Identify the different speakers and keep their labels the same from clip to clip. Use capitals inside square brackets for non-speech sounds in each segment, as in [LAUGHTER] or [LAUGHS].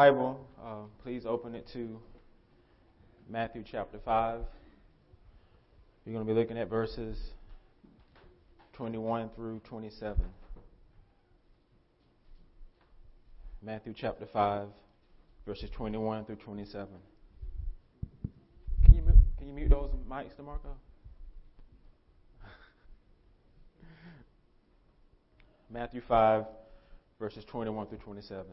Speaker 1: Bible, uh, please open it to Matthew chapter 5. We're going to be looking at verses 21 through 27. Matthew chapter 5, verses 21 through 27. Can you mute, can you mute those mics, DeMarco? [LAUGHS] Matthew 5, verses 21 through 27.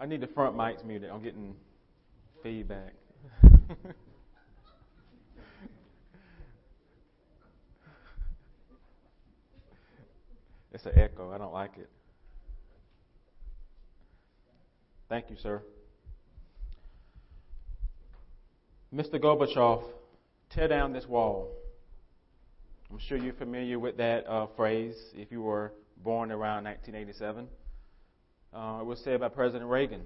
Speaker 1: I need the front mics muted. I'm getting feedback. [LAUGHS] it's an echo. I don't like it. Thank you, sir. Mr. Gorbachev, tear down this wall. I'm sure you're familiar with that uh, phrase if you were born around 1987. Uh, it was said by President Reagan.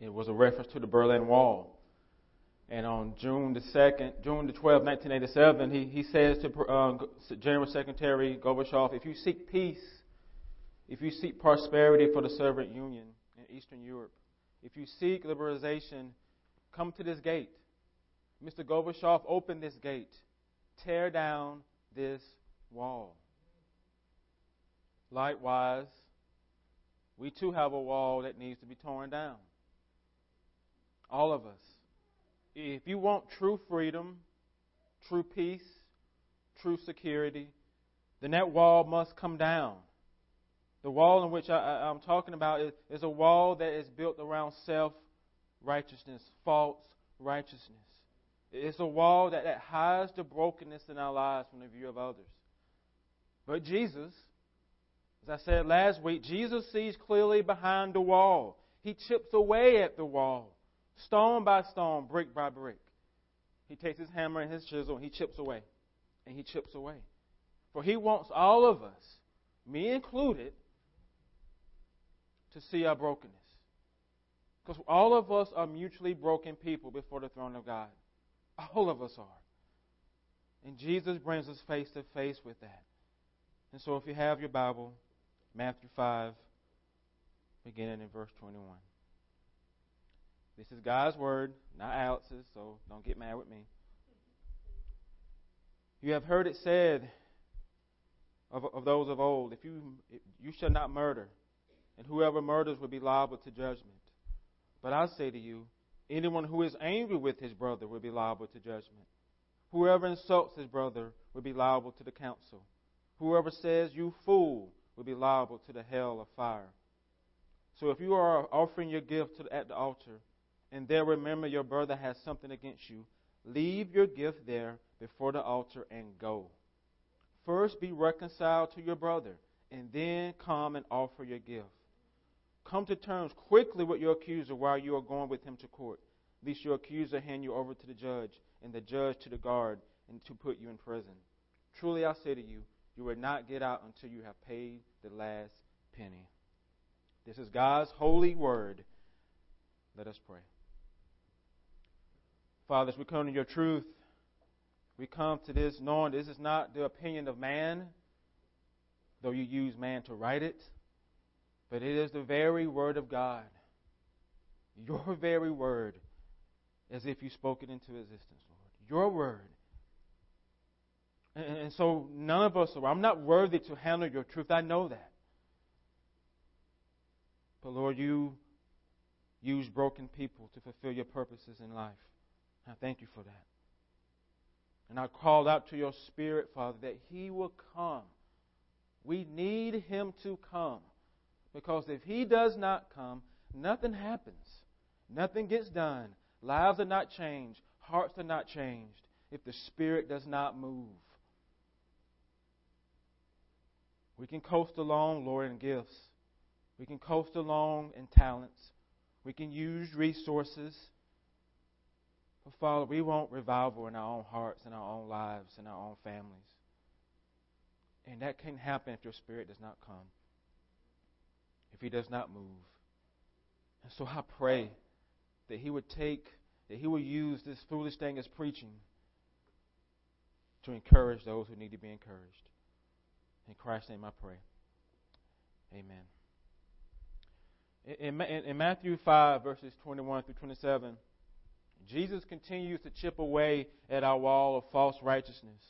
Speaker 1: It was a reference to the Berlin Wall. And on June the 2nd, June the 12th, 1987, he, he says to uh, General Secretary Gorbachev, if you seek peace, if you seek prosperity for the Soviet Union in Eastern Europe, if you seek liberalization, come to this gate. Mr. Gorbachev, open this gate. Tear down this wall. Likewise, we too have a wall that needs to be torn down. All of us. If you want true freedom, true peace, true security, then that wall must come down. The wall in which I, am talking about is, is a wall that is built around self righteousness, false righteousness. It's a wall that, that hides the brokenness in our lives from the view of others. But Jesus, as I said last week, Jesus sees clearly behind the wall. He chips away at the wall, stone by stone, brick by brick. He takes his hammer and his chisel and he chips away. And he chips away. For he wants all of us, me included, to see our brokenness. Because all of us are mutually broken people before the throne of God. All of us are. And Jesus brings us face to face with that. And so if you have your Bible, Matthew 5, beginning in verse 21. This is God's word, not Alex's, so don't get mad with me. You have heard it said of, of those of old, if you, if you shall not murder, and whoever murders will be liable to judgment. But I say to you, anyone who is angry with his brother will be liable to judgment. Whoever insults his brother will be liable to the council. Whoever says, You fool, will be liable to the hell of fire. So if you are offering your gift to, at the altar, and there remember your brother has something against you, leave your gift there before the altar and go. First be reconciled to your brother, and then come and offer your gift. Come to terms quickly with your accuser while you are going with him to court, lest your accuser hand you over to the judge, and the judge to the guard, and to put you in prison. Truly I say to you, you will not get out until you have paid the last penny. This is God's holy word. Let us pray. Father, as we come to your truth, we come to this knowing this is not the opinion of man, though you use man to write it, but it is the very word of God. Your [LAUGHS] very word, as if you spoke it into existence, Lord. Your word and so none of us are. I'm not worthy to handle your truth. I know that. But Lord, you use broken people to fulfill your purposes in life. I thank you for that. And I call out to your spirit, Father, that he will come. We need him to come. Because if he does not come, nothing happens. Nothing gets done. Lives are not changed. Hearts are not changed if the Spirit does not move. We can coast along, Lord, in gifts. We can coast along in talents. We can use resources. But Father, we want revival in our own hearts, in our own lives, in our own families. And that can happen if your Spirit does not come, if He does not move. And so I pray that He would take, that He would use this foolish thing as preaching to encourage those who need to be encouraged. In Christ's name I pray. Amen. In, in, in, Matthew 5, verses 21 through 27, Jesus continues to chip away at our wall of false righteousness.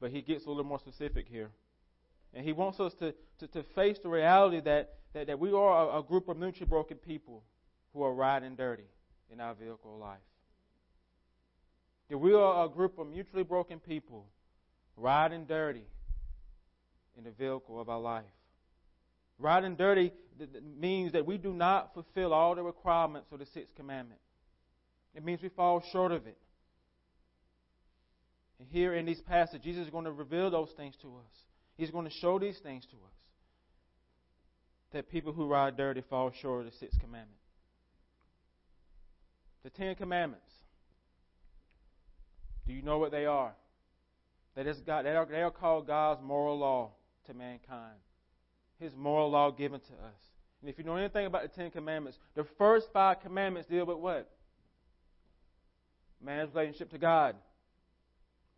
Speaker 1: But he gets a little more specific here. And he wants us to, to, to face the reality that, that, that we are a, a group of mutually broken people who are riding dirty in our vehicle of life. That we are a group of mutually broken people riding dirty in the vehicle of our life. Riding dirty means that we do not fulfill all the requirements of the sixth commandment. It means we fall short of it. And here in these passages, Jesus is going to reveal those things to us. He's going to show these things to us. That people who ride dirty fall short of the sixth commandment. The Ten Commandments. Do you know what they are? That is God, they are, they are called God's moral law to mankind. His moral law given to us. And if you know anything about the Ten Commandments, the first five commandments deal with what? Man's relationship to God.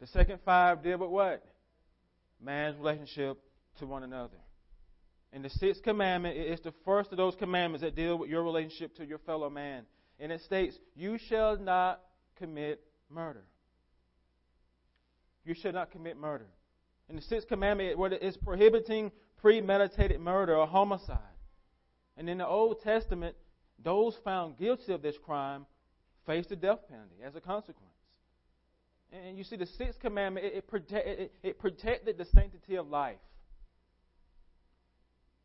Speaker 1: The second five deal with what? Man's relationship to one another. And the sixth commandment is the first of those commandments that deal with your relationship to your fellow man. And it states, You shall not commit murder. You shall not commit murder. And the sixth commandment it's prohibiting premeditated murder or homicide. And in the Old Testament, those found guilty of this crime faced the death penalty as a consequence. And you see, the sixth commandment, it, it, protect, it, it protected the sanctity of life.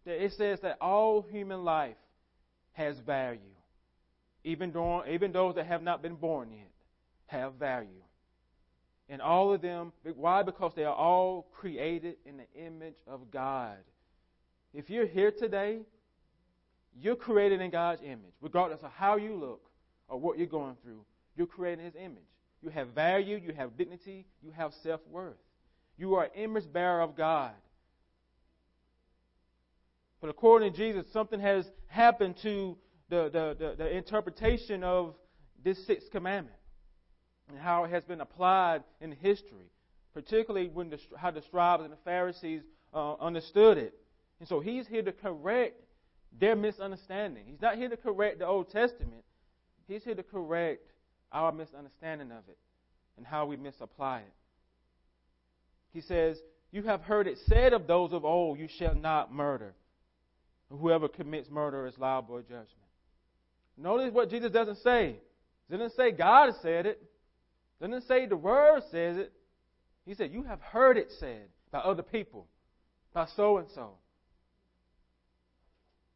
Speaker 1: It says that all human life has value. Even, though, even those that have not been born yet have value. And all of them, why? Because they are all created in the image of God. If you're here today, you're created in God's image, regardless of how you look or what you're going through. You're created in His image. You have value, you have dignity, you have self worth. You are image bearer of God. But according to Jesus, something has happened to the, the, the, the interpretation of this sixth commandment and how it has been applied in history, particularly when the, how the scribes and the Pharisees uh, understood it. And so he's here to correct their misunderstanding. He's not here to correct the Old Testament. He's here to correct our misunderstanding of it and how we misapply it. He says, You have heard it said of those of old, You shall not murder. Whoever commits murder is liable to judgment. Notice what Jesus doesn't say. He doesn't say God said it. Doesn't say the word says it. He said, You have heard it said by other people, by so and so.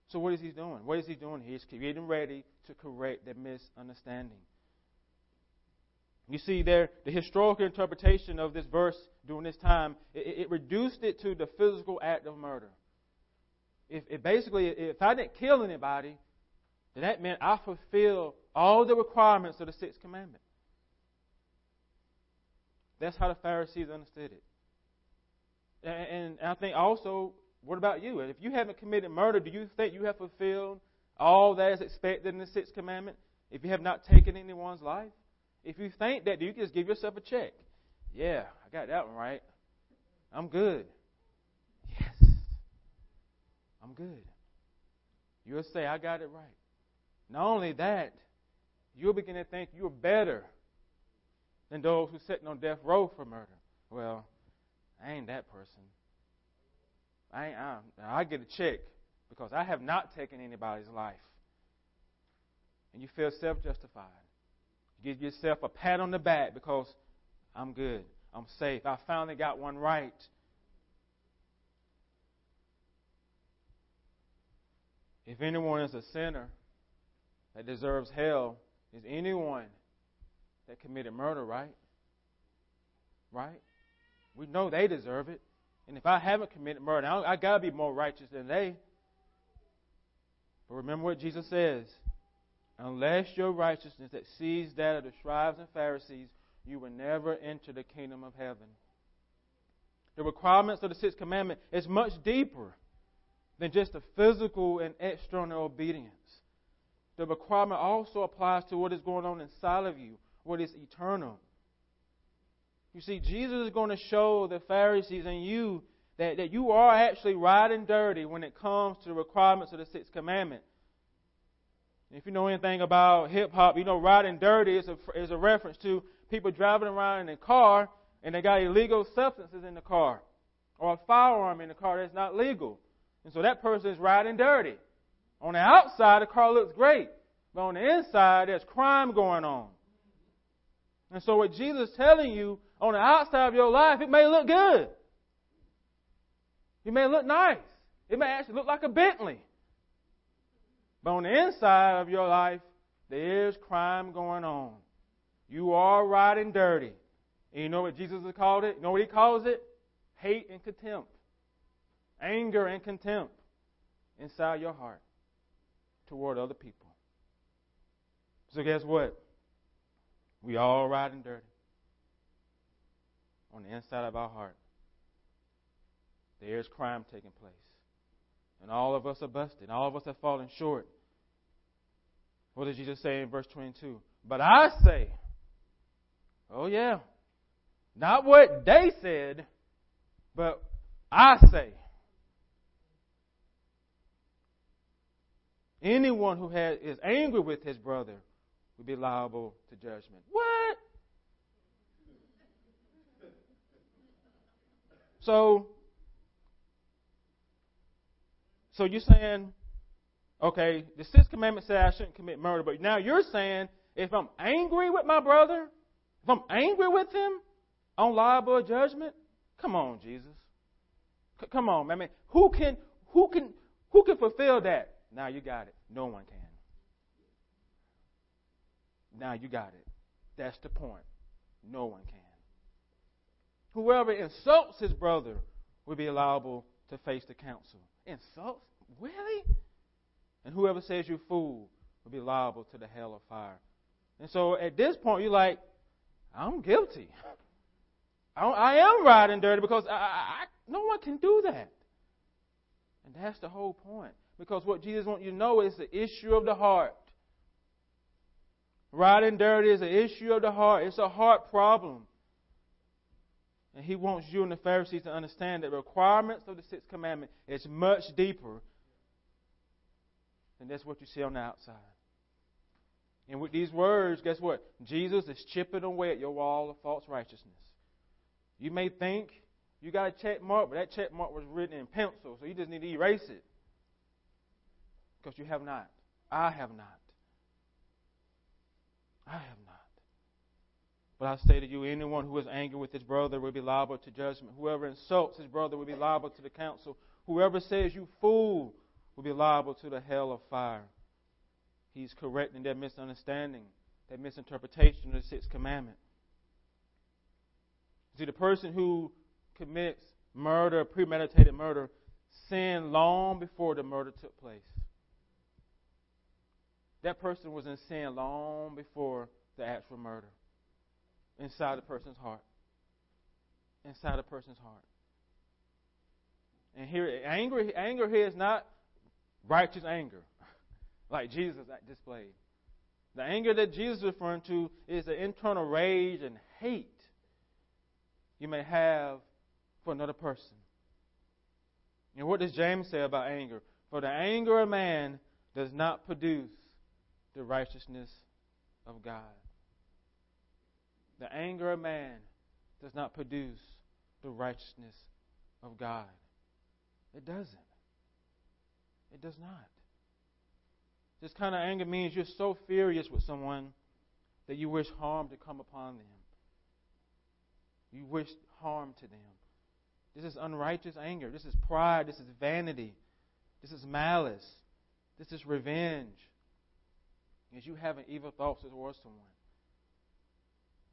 Speaker 1: So what is he doing? What is he doing? He's getting ready to correct the misunderstanding. You see, there the historical interpretation of this verse during this time it, it reduced it to the physical act of murder. If, basically, if I didn't kill anybody, then that meant I fulfilled all the requirements of the sixth commandment. That's how the Pharisees understood it. And, I think also, what about you? If you haven't committed murder, do you think you have fulfilled all that is expected in the sixth commandment? If you have not taken anyone's life? If you think that, do you just give yourself a check? Yeah, I got that one right. I'm good. Yes, I'm good. You'll say, I got it right. Not only that, you'll begin to think you're better than those who sitting on death row for murder. Well, I ain't that person. I ain't, I, I get a check because I have not taken anybody's life. And you feel self justified. You give yourself a pat on the back because I'm good. I'm safe. I finally got one right. If anyone is a sinner that deserves hell, is anyone that committed murder, right? Right? We know they deserve it. And if I haven't committed murder, I, I got to be more righteous than they. But remember what Jesus says unless your righteousness exceeds that of the scribes and Pharisees, you will never enter the kingdom of heaven. The requirements of the sixth commandment is much deeper than just a physical and external obedience. The requirement also applies to what is going on inside of you, what is eternal. You see, Jesus is going to show the Pharisees and you that, that you are actually riding dirty when it comes to the requirements of the sixth commandment. If you know anything about hip hop, you know riding dirty is a, is a reference to people driving around in a car and they got illegal substances in the car or a firearm in the car that's not legal. And so that person is riding dirty. On the outside, the car looks great. But on the inside, there's crime going on. And so what Jesus is telling you, on the outside of your life, it may look good. It may look nice. It may actually look like a Bentley. But on the inside of your life, there is crime going on. You are riding dirty. And you know what Jesus has called it? You know what he calls it? Hate and contempt. Anger and contempt inside your heart toward other people. So guess what? We all riding dirty on the inside of our heart. There's crime taking place. And all of us are busted. All of us have fallen short. What did Jesus say in verse 22? But I say, oh yeah, not what they said, but I say. Anyone who has, is angry with his brother will be liable to judgment. What? So, so you're saying, okay, the sixth commandment says I shouldn't commit murder, but now you're saying if I'm angry with my brother, if I'm angry with him, I'm liable to judgment? Come on, Jesus. C- come on, man. I mean, who can who can who can fulfill that? Now you got it. No one can. Now you got it. That's the point. No one can. Whoever insults his brother will be liable to face the council. Insults? Really? And whoever says you fool will be liable to the hell of fire. And so at this point, you're like, I'm guilty. [LAUGHS] I, I am riding dirty because I, I, no one can do that. And that's the whole point. Because what Jesus wants you to know is the issue of the heart. Riding dirty is an issue of the heart. It's a heart problem. And he wants you and the Pharisees to understand that the requirements of the sixth commandment is much deeper than that's what you see on the outside. And with these words, guess what? Jesus is chipping away at your wall of false righteousness. You may think you got a check mark, but that check mark was written in pencil, so you just need to erase it. Because you have not. I have not. I have not. But I say to you, anyone who is angry with his brother will be liable to judgment. Whoever insults his brother will be liable to the council. Whoever says you fool will be liable to the hell of fire. He's correcting their misunderstanding, their misinterpretation of the sixth commandment. See, the person who commits murder, premeditated murder, sinned long before the murder took place. That person was in sin long before the actual murder. Inside the person's heart. Inside the person's heart. And here, anger, anger here is not righteous anger, [LAUGHS] like Jesus displayed. The anger that Jesus is referring to is the internal rage and hate you may have for another person. And what does James say about anger? For the anger of man does not produce the righteousness of God. The anger of man does not produce the righteousness of God. It doesn't. It does not. This kind of anger means you're so furious with someone that you wish harm to come upon them. You wish harm to them. This is unrighteous anger. This is pride. This is vanity. This is malice. This is revenge is you having evil thoughts towards someone.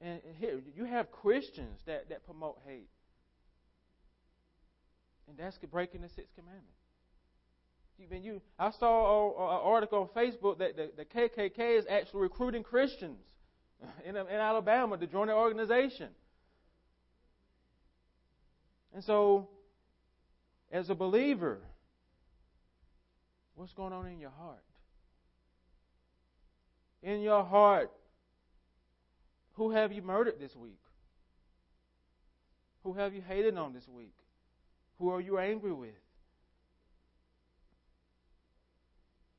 Speaker 1: And here, you have Christians that, that promote hate. And that's breaking the sixth commandment. When you, I saw an article on Facebook that the, the KKK is actually recruiting Christians [LAUGHS] in, in Alabama to join their organization. And so, as a believer, what's going on in your heart? In your heart, who have you murdered this week? Who have you hated on this week? Who are you angry with?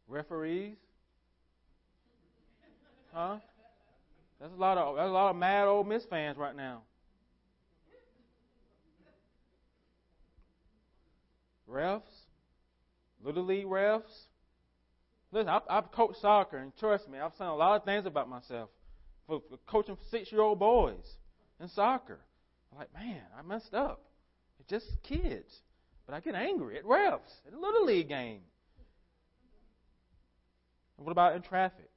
Speaker 1: Referees? Huh? That's a lot of there's a lot of mad Ole Miss fans right now. Refs, little league refs. Listen, I've, I've coached soccer, and trust me, I've seen a lot of things about myself for, coaching six-year-old boys in soccer. I'm like, man, I messed up. It's just kids, but I get angry at refs at a little league game. what about in traffic?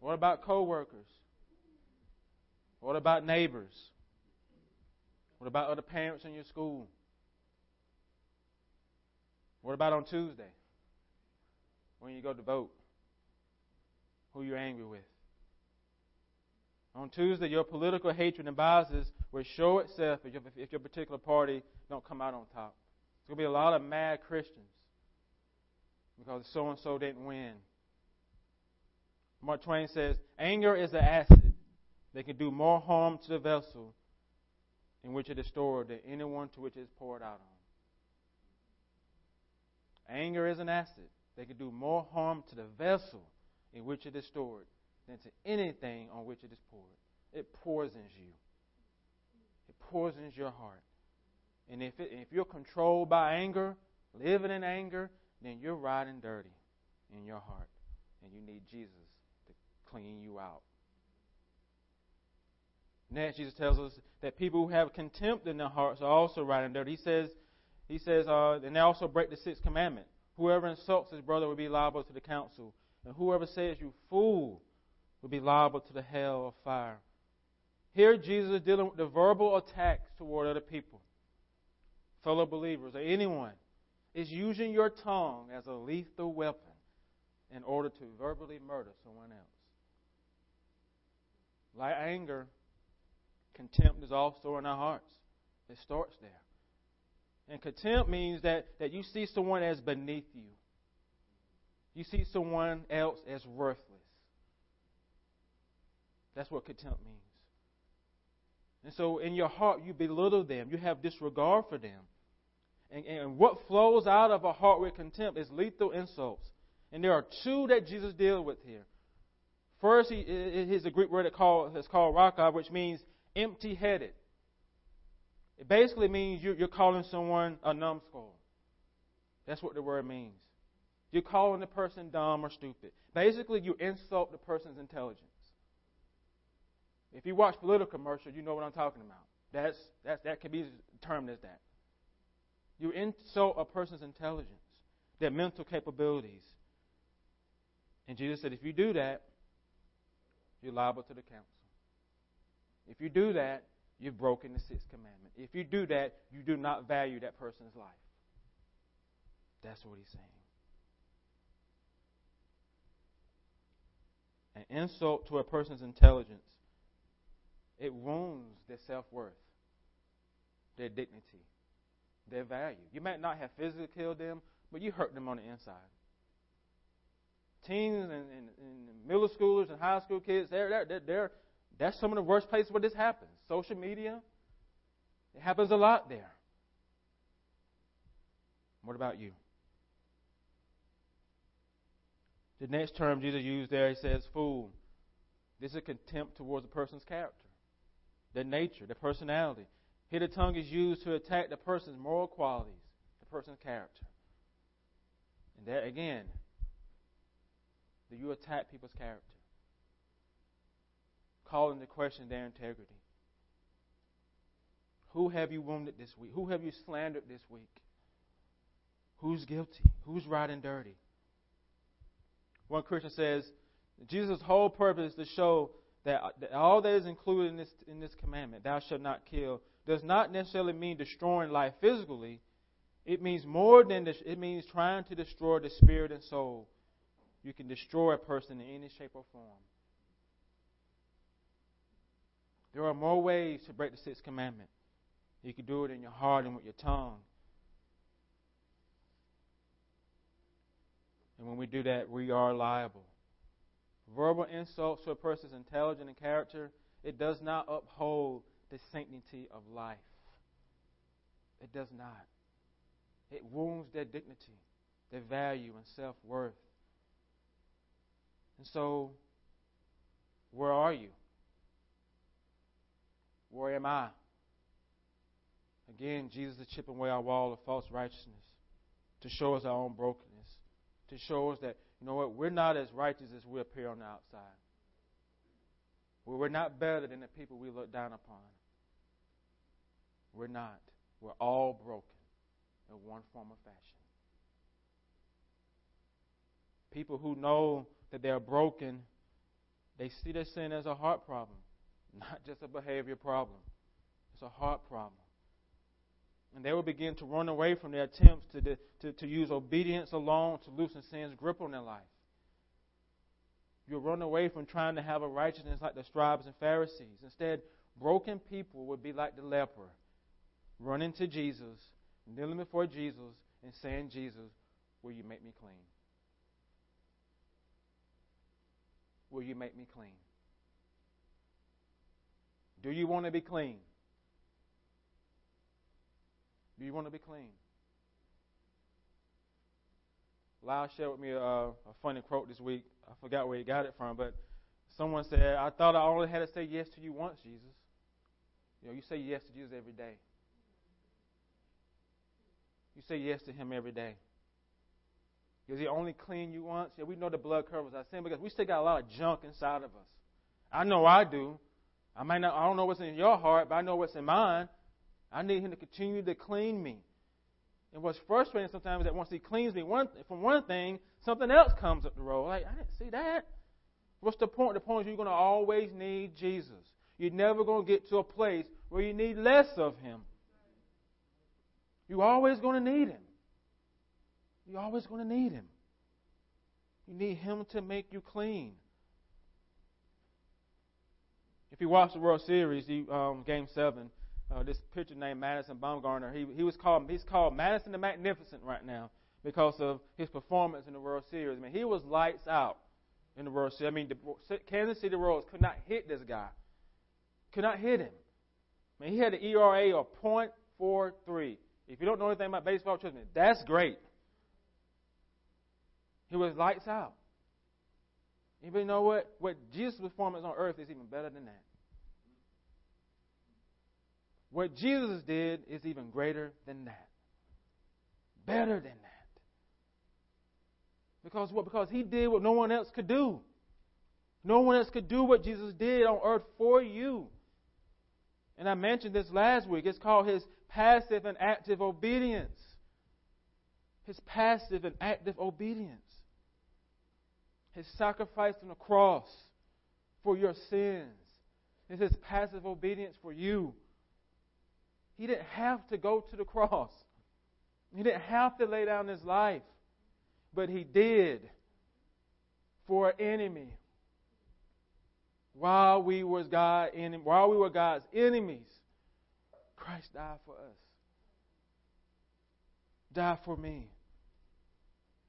Speaker 1: What about coworkers? What about neighbors? What about other parents in your school? What about on Tuesday when you go to vote? Who you're angry with? On Tuesday, your political hatred and biases will show itself if your, if your particular party don't come out on top. There's going to be a lot of mad Christians because so and so didn't win. Mark Twain says, anger is an acid that can do more harm to the vessel in which it is stored than anyone to which it is poured out on. Anger is an acid that can do more harm to the vessel in which it is stored than to anything on which it is poured. It poisons you. It poisons your heart. And if, it, if you're controlled by anger, living in anger, then you're riding dirty in your heart. And you need Jesus to clean you out. Next, Jesus tells us that people who have contempt in their hearts are also riding dirty. He says, he says, uh, and they also break the sixth commandment. Whoever insults his brother will be liable to the council, and whoever says you fool will be liable to the hell of fire. Here, Jesus is dealing with the verbal attacks toward other people, fellow believers, or anyone. Is using your tongue as a lethal weapon in order to verbally murder someone else. Like anger, contempt is also in our hearts. It starts there. And contempt means that, that you see someone as beneath you. You see someone else as worthless. That's what contempt means. And so in your heart, you belittle them. You have disregard for them. And, and what flows out of a heart with contempt is lethal insults. And there are two that Jesus deals with here. First, he is a Greek word that called, that's called raka, which means empty headed. It basically means you're, calling someone a numbskull. That's what the word means. You're calling the person dumb or stupid. Basically, you insult the person's intelligence. If you watch political commercials, you know what I'm talking about. That's, that's, that can be termed as that. You insult a person's intelligence, their mental capabilities. And Jesus said, if you do that, you're liable to the council. If you do that, you've broken the sixth commandment. If you do that, you do not value that person's life. That's what he's saying. An insult to a person's intelligence, it wounds their self worth, their dignity, their value. You might not have physically killed them, but you hurt them on the inside teens and, and, and middle schoolers and high school kids, they're, they're, they're, that's some of the worst places where this happens. Social media, it happens a lot there. What about you? The next term Jesus used there, he says, fool. This is contempt towards a person's character, their nature, their personality. Here, the tongue is used to attack the person's moral qualities, the person's character. And there again, do you attack people's character? Call into question their integrity. Who have you wounded this week? Who have you slandered this week? Who's guilty? Who's riding dirty? One Christian says Jesus' whole purpose is to show that, that all that is included in this, in this commandment, thou shalt not kill, does not necessarily mean destroying life physically. It means more than this, it means trying to destroy the spirit and soul you can destroy a person in any shape or form. There are more ways to break the sixth commandment. You can do it in your heart and with your tongue. And when we do that, we are liable. Verbal insults to a person's intelligence and character, it does not uphold the sanctity of life. It does not. It wounds their dignity, their value, and self worth. And so, where are you? Where am I? Again, Jesus is chipping away our wall of false righteousness to show us our own brokenness, to show us that, you know what, we're not as righteous as we appear on the outside. We're not better than the people we look down upon. We're not. We're all broken in one form or fashion. People who know that they're broken, they see their sin as a heart problem, not just a behavior problem. It's a heart problem. And they will begin to run away from their attempts to, to, to use obedience alone to loosen sin's grip on their life. You'll run away from trying to have a righteousness like the scribes and Pharisees. Instead, broken people would be like the leper, running to Jesus, kneeling before Jesus, and saying, Jesus, will you make me clean? Will you make me clean? Do you want to be clean? Do you want to be clean? Lyle shared with me a, a funny quote this week. I forgot where he got it from, but someone said, I thought I only had to say yes to you once, Jesus. You know, you say yes to Jesus every day. You say yes to him every day. Does he only clean you once? Yeah, we know the blood covers our sin because we still got a lot of junk inside of us. I know I do. I might not I don't know what's in your heart, but I know what's in mine. I need him to continue to clean me. And what's frustrating sometimes is that once he cleans me one, from one thing, something else comes up the road. Like, I didn't see that. What's the point? The point is you're going to always need Jesus. You're never going to get to a place where you need less of him. You're always going to need him. You're always going to need him. You need him to make you clean. If you watch the World Series, um, Game Seven, uh, this pitcher named Madison Bumgarner. He he was called he's called Madison the Magnificent right now because of his performance in the World Series. I mean, he was lights out in the World Series. I mean, the Kansas City Royals could not hit this guy. Could not hit him. I mean, he had an ERA of .43. If you don't know anything about baseball, trust me, that's great. He was lights out. Even know what? What Jesus' performance on earth is even better than that. What Jesus did is even greater than that. Better than that. Because what? Because he did what no one else could do. No one else could do what Jesus did on earth for you. And I mentioned this last week. It's called his passive and active obedience. His passive and active obedience. His sacrifice on the cross for your sins. It's his passive obedience for you. He didn't have to go to the cross. He didn't have to lay down his life. But he did for an enemy. While we was God while we were God's enemies, Christ died for us. Died for me.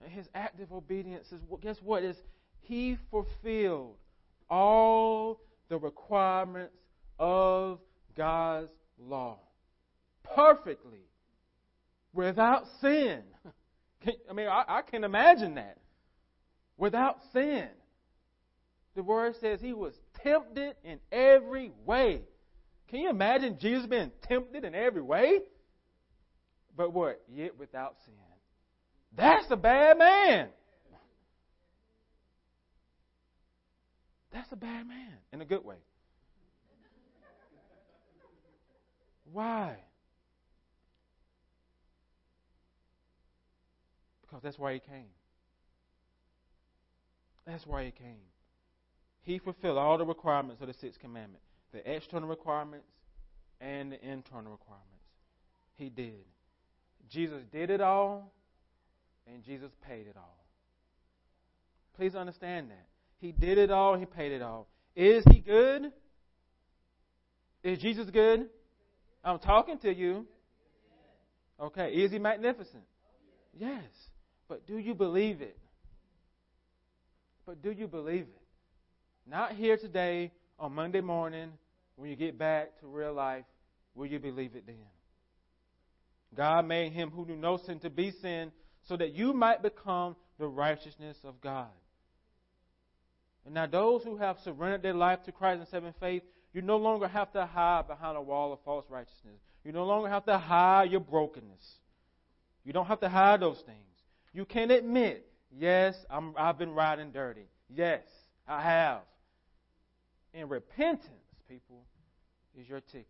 Speaker 1: His active obedience is guess what? Is he fulfilled all the requirements of God's law perfectly without sin. [LAUGHS] I mean, I, I can imagine that. Without sin. The word says he was tempted in every way. Can you imagine Jesus being tempted in every way? But what? Yet without sin. That's a bad man. That's a bad man in a good way. Why? Because that's why he came. That's why he came. He fulfilled all the requirements of the sixth commandment the external requirements and the internal requirements. He did. Jesus did it all, and Jesus paid it all. Please understand that. He did it all, He paid it all. Is He good? Is Jesus good? I'm talking to you. Okay. Is He magnificent? Yes. But do you believe it? But do you believe it? Not here today on Monday morning when you get back to real life. Will you believe it then? God made him who knew no sin to be sin so that you might become the righteousness of God. And now, those who have surrendered their life to Christ and saving faith, you no longer have to hide behind a wall of false righteousness. You no longer have to hide your brokenness. You don't have to hide those things. You can admit, yes, i have been riding dirty. Yes, I have. And repentance, people, is your ticket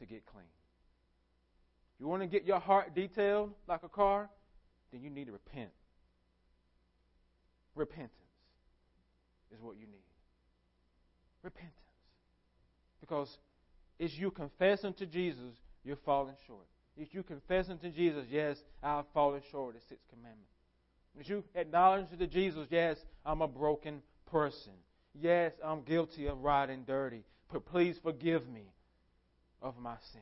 Speaker 1: to get clean. You want to get your heart detailed like a car? Then you need to repent. Repentance is what you need. Repentance. Because it's you confessing to Jesus you're falling short. It's you confessing to Jesus, yes, I've fallen short of the sixth commandment. It's you acknowledging to Jesus, yes, I'm a broken person. Yes, I'm guilty of riding dirty. But please forgive me of my sin.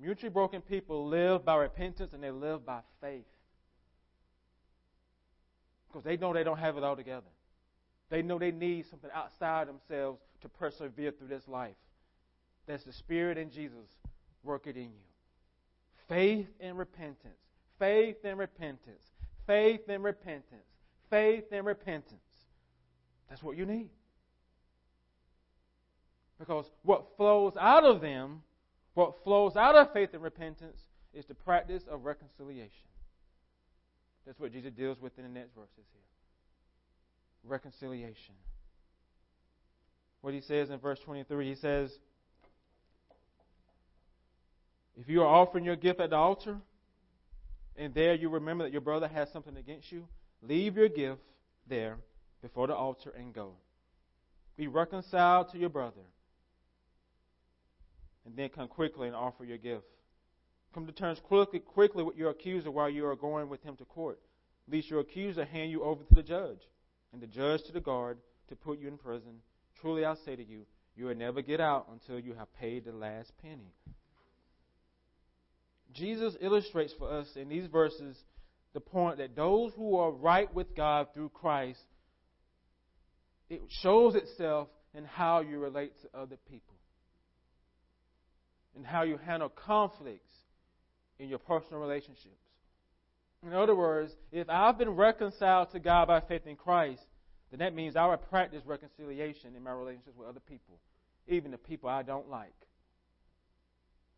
Speaker 1: Mutually broken people live by repentance and they live by faith. Because they know they don't have it all together. They know they need something outside themselves to persevere through this life. That's the Spirit in Jesus working in you. Faith and repentance. Faith and repentance. Faith and repentance. Faith and repentance. That's what you need. Because what flows out of them what flows out of faith and repentance is the practice of reconciliation. That's what Jesus deals with in the next verses here. Reconciliation. What he says in verse 23, he says, If you are offering your gift at the altar, and there you remember that your brother has something against you, leave your gift there before the altar and go. Be reconciled to your brother and then come quickly and offer your gift. Come to terms quickly, quickly with your accuser while you are going with him to court, lest your accuser hand you over to the judge, and the judge to the guard to put you in prison. Truly I say to you, you will never get out until you have paid the last penny. Jesus illustrates for us in these verses the point that those who are right with God through Christ, it shows itself in how you relate to other people and how you handle conflicts in your personal relationships. In other words, if I've been reconciled to God by faith in Christ, then that means I will practice reconciliation in my relationships with other people, even the people I don't like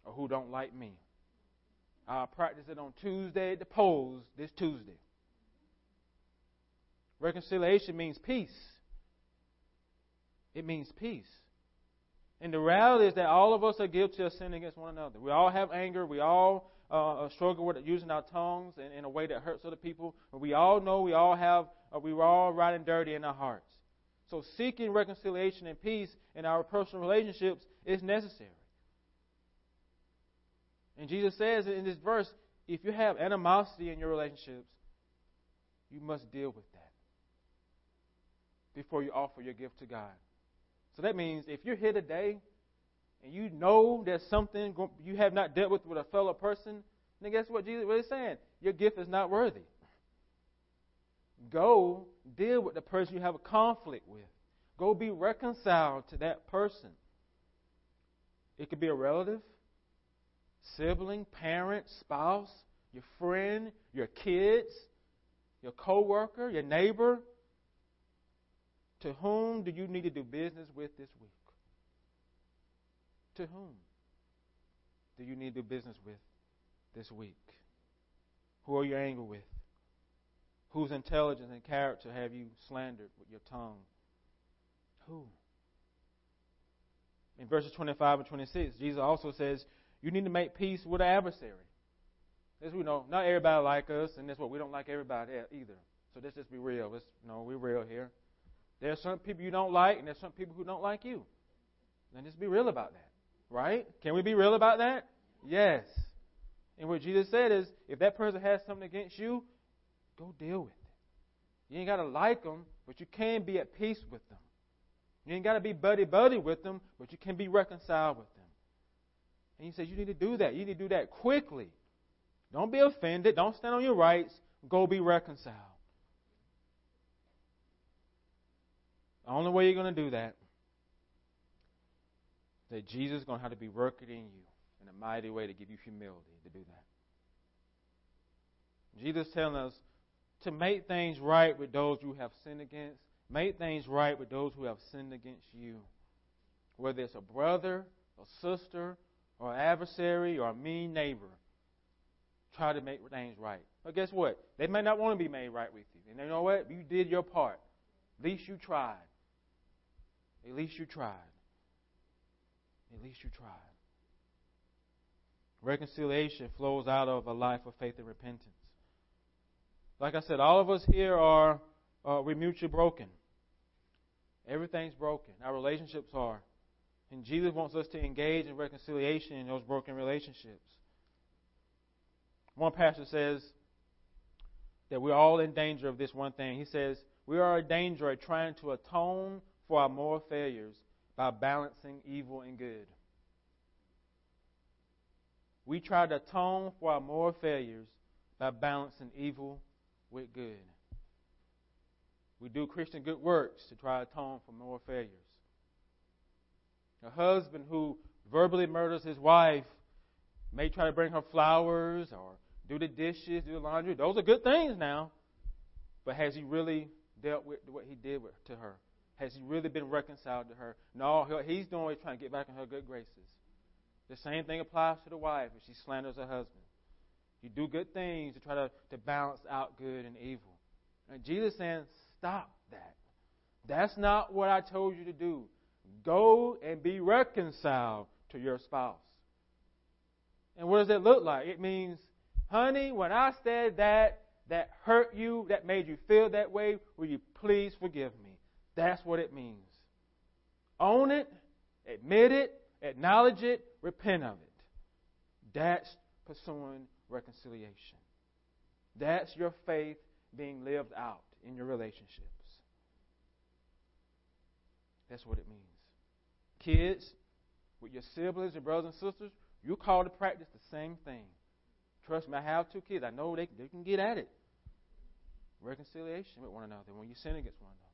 Speaker 1: or who don't like me. I'll practice it on Tuesday at the polls this Tuesday. Reconciliation means peace. It means peace. And the reality is that all of us are guilty of sinning against one another. We all have anger. We all uh, struggle with using our tongues in, in, a way that hurts other people. We all know we all have, uh, we were all riding dirty in our hearts. So seeking reconciliation and peace in our personal relationships is necessary. And Jesus says in this verse, if you have animosity in your relationships, you must deal with that before you offer your gift to God. So that means if you're here today and you know there's something you have not dealt with with a fellow person, then guess what Jesus is saying? Your gift is not worthy. Go deal with the person you have a conflict with. Go be reconciled to that person. It could be a relative, sibling, parent, spouse, your friend, your kids, your coworker, your neighbor, to whom do you need to do business with this week? To whom do you need to do business with this week? Who are you angry with? Whose intelligence and character have you slandered with your tongue? Who? In verses 25 and 26, Jesus also says, You need to make peace with the adversary. As we know, not everybody like us, and that's what we don't like everybody either. So let's just be real. Let's, you know, we're real here. There are some people you don't like, and there's some people who don't like you. Then just be real about that. Right? Can we be real about that? Yes. And what Jesus said is, if that person has something against you, go deal with it. You ain't got to like them, but you can be at peace with them. You ain't got to be buddy buddy with them, but you can be reconciled with them. And he says you need to do that. You need to do that quickly. Don't be offended. Don't stand on your rights. Go be reconciled. The only way you're going to do that that Jesus is going to have to be working in you in a mighty way to give you humility to do that. Jesus telling us to make things right with those you have sinned against. Make things right with those who have sinned against you. Whether it's a brother, a sister, or adversary, or a mean neighbor. Try to make things right. But guess what? They may not want to be made right with you. And you know what? You did your part. At least you tried. At least you tried. At least you tried. Reconciliation flows out of a life of faith and repentance. Like I said, all of us here are uh, we're mutually broken. Everything's broken. Our relationships are. And Jesus wants us to engage in reconciliation in those broken relationships. One pastor says that we're all in danger of this one thing. He says, We are in danger of trying to atone for our moral failures by balancing evil and good. We try to atone for our moral failures by balancing evil with good. We do Christian good works to try to atone for moral failures. A husband who verbally murders his wife may try to bring her flowers or do the dishes, do the laundry. Those are good things now. But has he really dealt with what he did to her? Has he really been reconciled to her? No, he's doing is trying to get back in her good graces. The same thing applies to the wife if she slanders her husband. You do good things to try to, to balance out good and evil. And Jesus saying, stop that. That's not what I told you to do. Go and be reconciled to your spouse. And what does that look like? It means, honey, when I said that, that hurt you, that made you feel that way, will you please forgive me? That's what it means. Own it, admit it, acknowledge it, repent of it. That's pursuing reconciliation. That's your faith being lived out in your relationships. That's what it means. Kids, with your siblings and brothers and sisters, you're called to practice the same thing. Trust me, I have two kids. I know they, they can get at it. Reconciliation with one another when you sin against one another.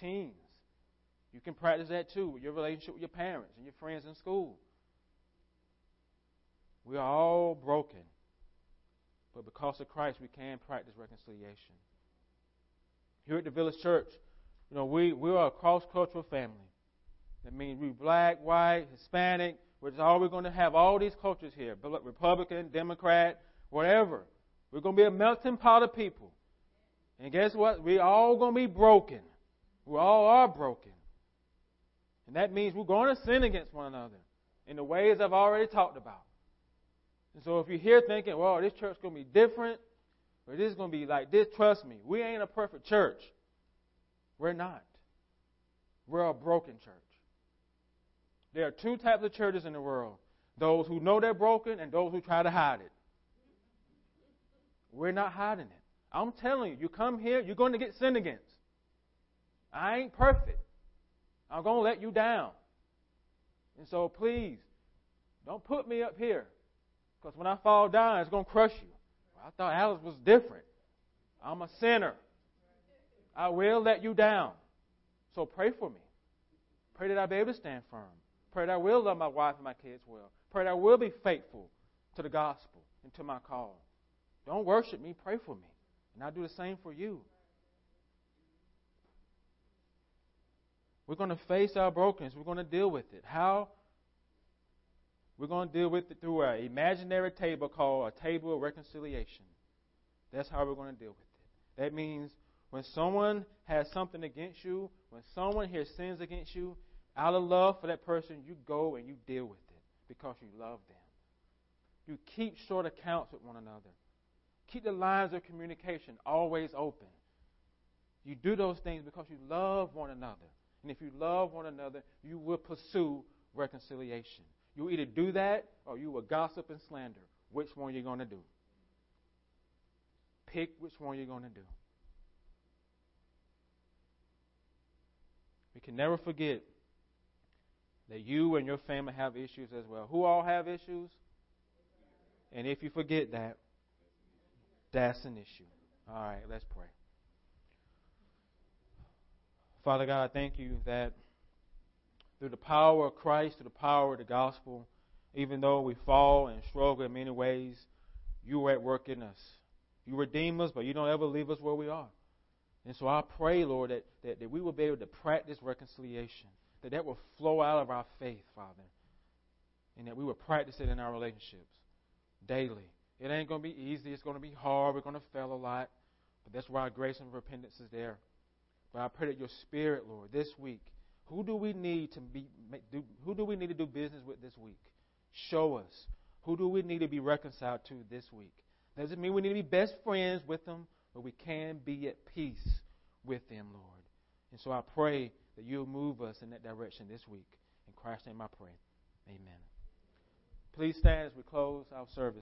Speaker 1: Teens, you can practice that too with your relationship with your parents and your friends in school. We are all broken. But because of Christ, we can practice reconciliation. Here at the Village Church, you know, we, we are a cross cultural family. That means we black, white, Hispanic, which is all we're going to have all these cultures here Republican, Democrat, whatever. We're going to be a melting pot of people. And guess what? We're all going to be broken. We all are broken. And that means we're going to sin against one another in the ways I've already talked about. And so if you're here thinking, well, this church's going to be different, or this is going to be like this, trust me, we ain't a perfect church. We're not. We're a broken church. There are two types of churches in the world those who know they're broken and those who try to hide it. We're not hiding it. I'm telling you, you come here, you're going to get sinned against. I ain't perfect. I'm going to let you down. And so please, don't put me up here. Because when I fall down, it's going to crush you. I thought Alice was different. I'm a sinner. I will let you down. So pray for me. Pray that I'll be able to stand firm. Pray that I will love my wife and my kids well. Pray that I will be faithful to the gospel and to my call. Don't worship me, pray for me. And I'll do the same for you. We're going to face our brokenness. We're going to deal with it. How? We're going to deal with it through an imaginary table called a table of reconciliation. That's how we're going to deal with it. That means when someone has something against you, when someone here sins against you, out of love for that person, you go and you deal with it because you love them. You keep short accounts with one another. Keep the lines of communication always open. You do those things because you love one another. And if you love one another, you will pursue reconciliation. You either do that or you will gossip and slander. Which one you're going to do? Pick which one you're going to do. We can never forget that you and your family have issues as well. Who all have issues? And if you forget that, that's an issue. All right, let's pray. Father God, I thank you that through the power of Christ, through the power of the gospel, Even though we fall and struggle in many ways, you are at work in us. You redeem us, but you don't ever leave us where we are. And so I pray, Lord, that, that, that we will be able to practice reconciliation, that that will flow out of our faith, Father, and that we will practice it in our relationships daily. It ain't going to be easy. It's going to be hard. We're going to fail a lot. But that's why grace and repentance is there. But I pray that your spirit, Lord, this week, who do we need to be do, who do we need to do business with this week? Show us. Who do we need to be reconciled to this week? Doesn't mean we need to be best friends with them, but we can be at peace with them, Lord. And so I pray that you'll move us in that direction this week. In Christ's name I pray. Amen. Please stand as we close our service.